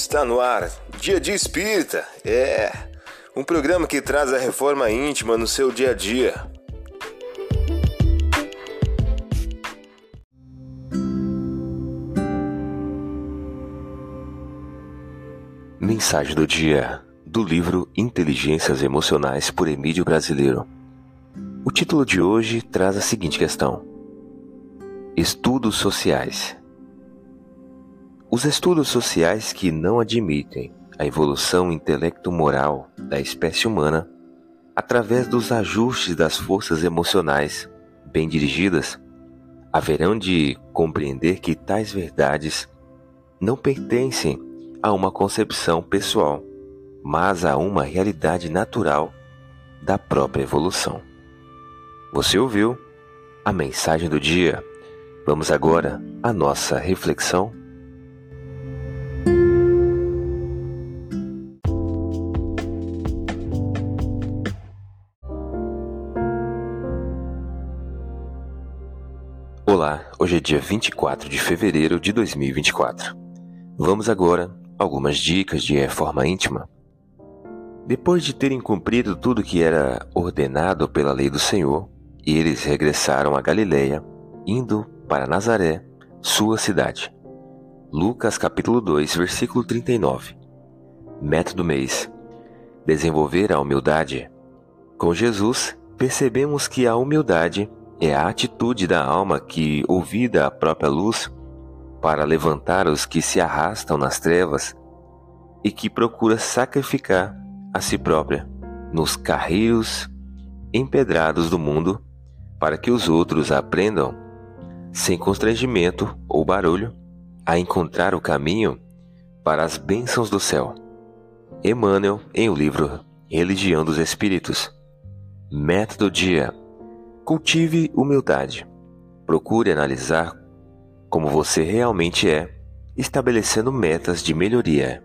Está no ar, Dia de Espírita. É um programa que traz a reforma íntima no seu dia a dia. Mensagem do dia do livro Inteligências Emocionais por Emílio Brasileiro. O título de hoje traz a seguinte questão: Estudos sociais. Os estudos sociais que não admitem a evolução intelecto-moral da espécie humana através dos ajustes das forças emocionais bem dirigidas, haverão de compreender que tais verdades não pertencem a uma concepção pessoal, mas a uma realidade natural da própria evolução. Você ouviu a mensagem do dia? Vamos agora à nossa reflexão Olá, hoje é dia 24 de fevereiro de 2024. Vamos agora algumas dicas de reforma íntima. Depois de terem cumprido tudo que era ordenado pela lei do Senhor, eles regressaram a Galiléia, indo para Nazaré, sua cidade. Lucas capítulo 2, versículo 39. Método mês: desenvolver a humildade. Com Jesus, percebemos que a humildade é a atitude da alma que, ouvida a própria luz, para levantar os que se arrastam nas trevas e que procura sacrificar a si própria nos carreiros empedrados do mundo, para que os outros aprendam, sem constrangimento ou barulho, a encontrar o caminho para as bênçãos do céu. Emmanuel, em o livro Religião dos Espíritos. Método dia Cultive humildade. Procure analisar como você realmente é, estabelecendo metas de melhoria.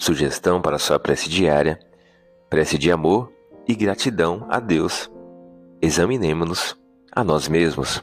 Sugestão para sua prece diária: prece de amor e gratidão a Deus. Examinemos-nos a nós mesmos.